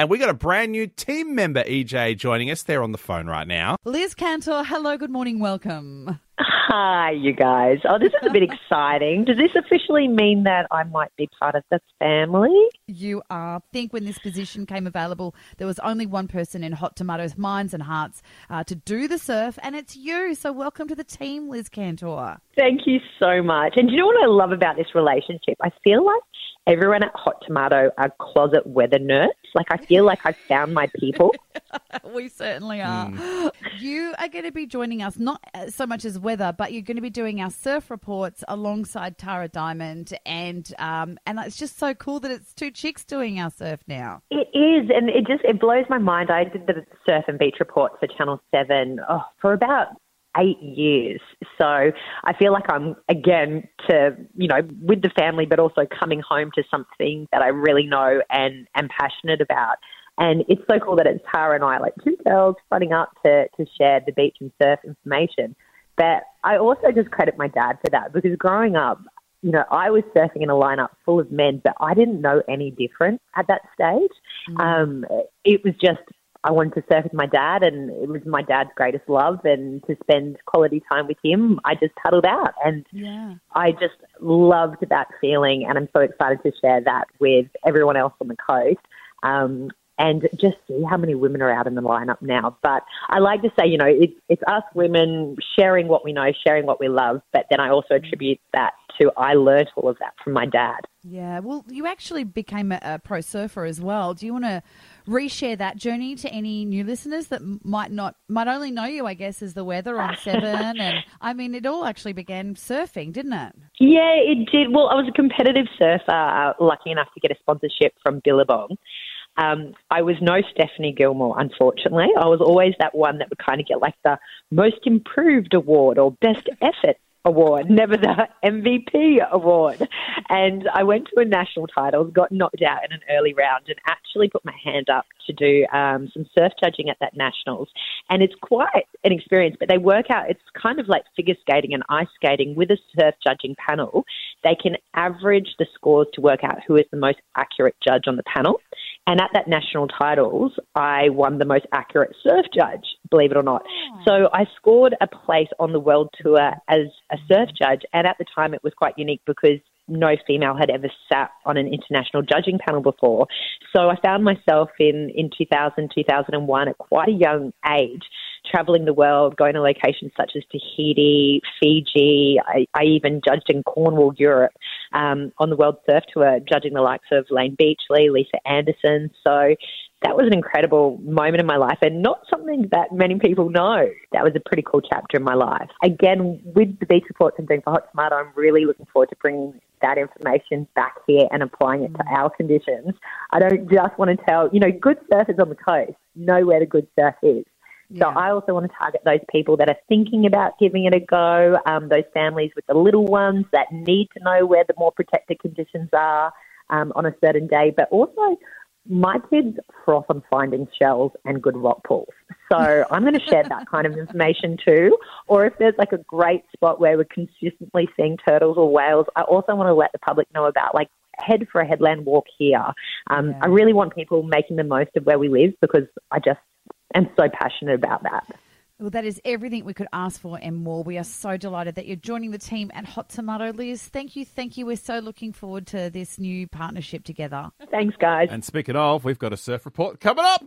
And we got a brand new team member, EJ, joining us. They're on the phone right now. Liz Cantor, hello, good morning, welcome. Hi, you guys. Oh, this is a bit exciting. Does this officially mean that I might be part of the family? You are. I think when this position came available, there was only one person in Hot Tomatoes' minds and hearts uh, to do the surf, and it's you. So welcome to the team, Liz Cantor. Thank you so much. And do you know what I love about this relationship? I feel like everyone at Hot Tomato are closet weather nerds. Like I feel like I've found my people. we certainly are. You are going to be joining us not uh, so much as weather, but you're going to be doing our surf reports alongside Tara Diamond, and um, and it's just so cool that it's two chicks doing our surf now. It is, and it just it blows my mind. I did the surf and beach report for Channel Seven oh, for about eight years. So I feel like I'm again to you know with the family, but also coming home to something that I really know and am passionate about. And it's so cool that it's Tara and I, like two girls, running up to to share the beach and surf information. But I also just credit my dad for that because growing up, you know, I was surfing in a lineup full of men, but I didn't know any different at that stage. Um, it was just I wanted to surf with my dad, and it was my dad's greatest love. And to spend quality time with him, I just huddled out, and Yeah. I just loved that feeling. And I'm so excited to share that with everyone else on the coast. Um, and just see how many women are out in the lineup now. But I like to say, you know, it's, it's us women sharing what we know, sharing what we love. But then I also attribute that to I learnt all of that from my dad. Yeah, well, you actually became a, a pro surfer as well. Do you want to reshare that journey to any new listeners that might not, might only know you, I guess, as the weather on Seven? and I mean, it all actually began surfing, didn't it? Yeah, it did. Well, I was a competitive surfer, uh, lucky enough to get a sponsorship from Billabong. Um, I was no Stephanie Gilmore, unfortunately. I was always that one that would kind of get like the most improved award or best effort award, never the MVP award. And I went to a national title, got knocked out in an early round, and actually put my hand up to do um, some surf judging at that nationals. And it's quite an experience, but they work out, it's kind of like figure skating and ice skating with a surf judging panel. They can average the scores to work out who is the most accurate judge on the panel. And at that national titles, I won the most accurate surf judge, believe it or not. So I scored a place on the world tour as a surf judge. And at the time, it was quite unique because no female had ever sat on an international judging panel before. So I found myself in, in 2000, 2001 at quite a young age, traveling the world, going to locations such as Tahiti, Fiji. I, I even judged in Cornwall, Europe, um, on the World Surf Tour, judging the likes of Layne Beachley, Lisa Andersen. So that was an incredible moment in my life and not something that many people know. That was a pretty cool chapter in my life. Again, with the beach reports I'm doing for Hot Tomato, I'm really looking forward to bringing that information back here and applying it to our conditions. I don't just want to tell, you know, good surfers on the coast know where the good surf is. So Yeah. I also want to target those people that are thinking about giving it a go, um, those families with the little ones that need to know where the more protected conditions are um, on a certain day, but also my kids froth on finding shells and good rock pools. So I'm going to share that kind of information too. Or if there's like a great spot where we're consistently seeing turtles or whales, I also want to let the public know about like head for a headland walk here. Um, Yeah. I really want people making the most of where we live because I just am so passionate about that. Well, that is everything we could ask for and more. We are so delighted that you're joining the team at Hot Tomato, Liz. Thank you, thank you. We're so looking forward to this new partnership together. Thanks, guys. And speaking of, we've got a surf report coming up.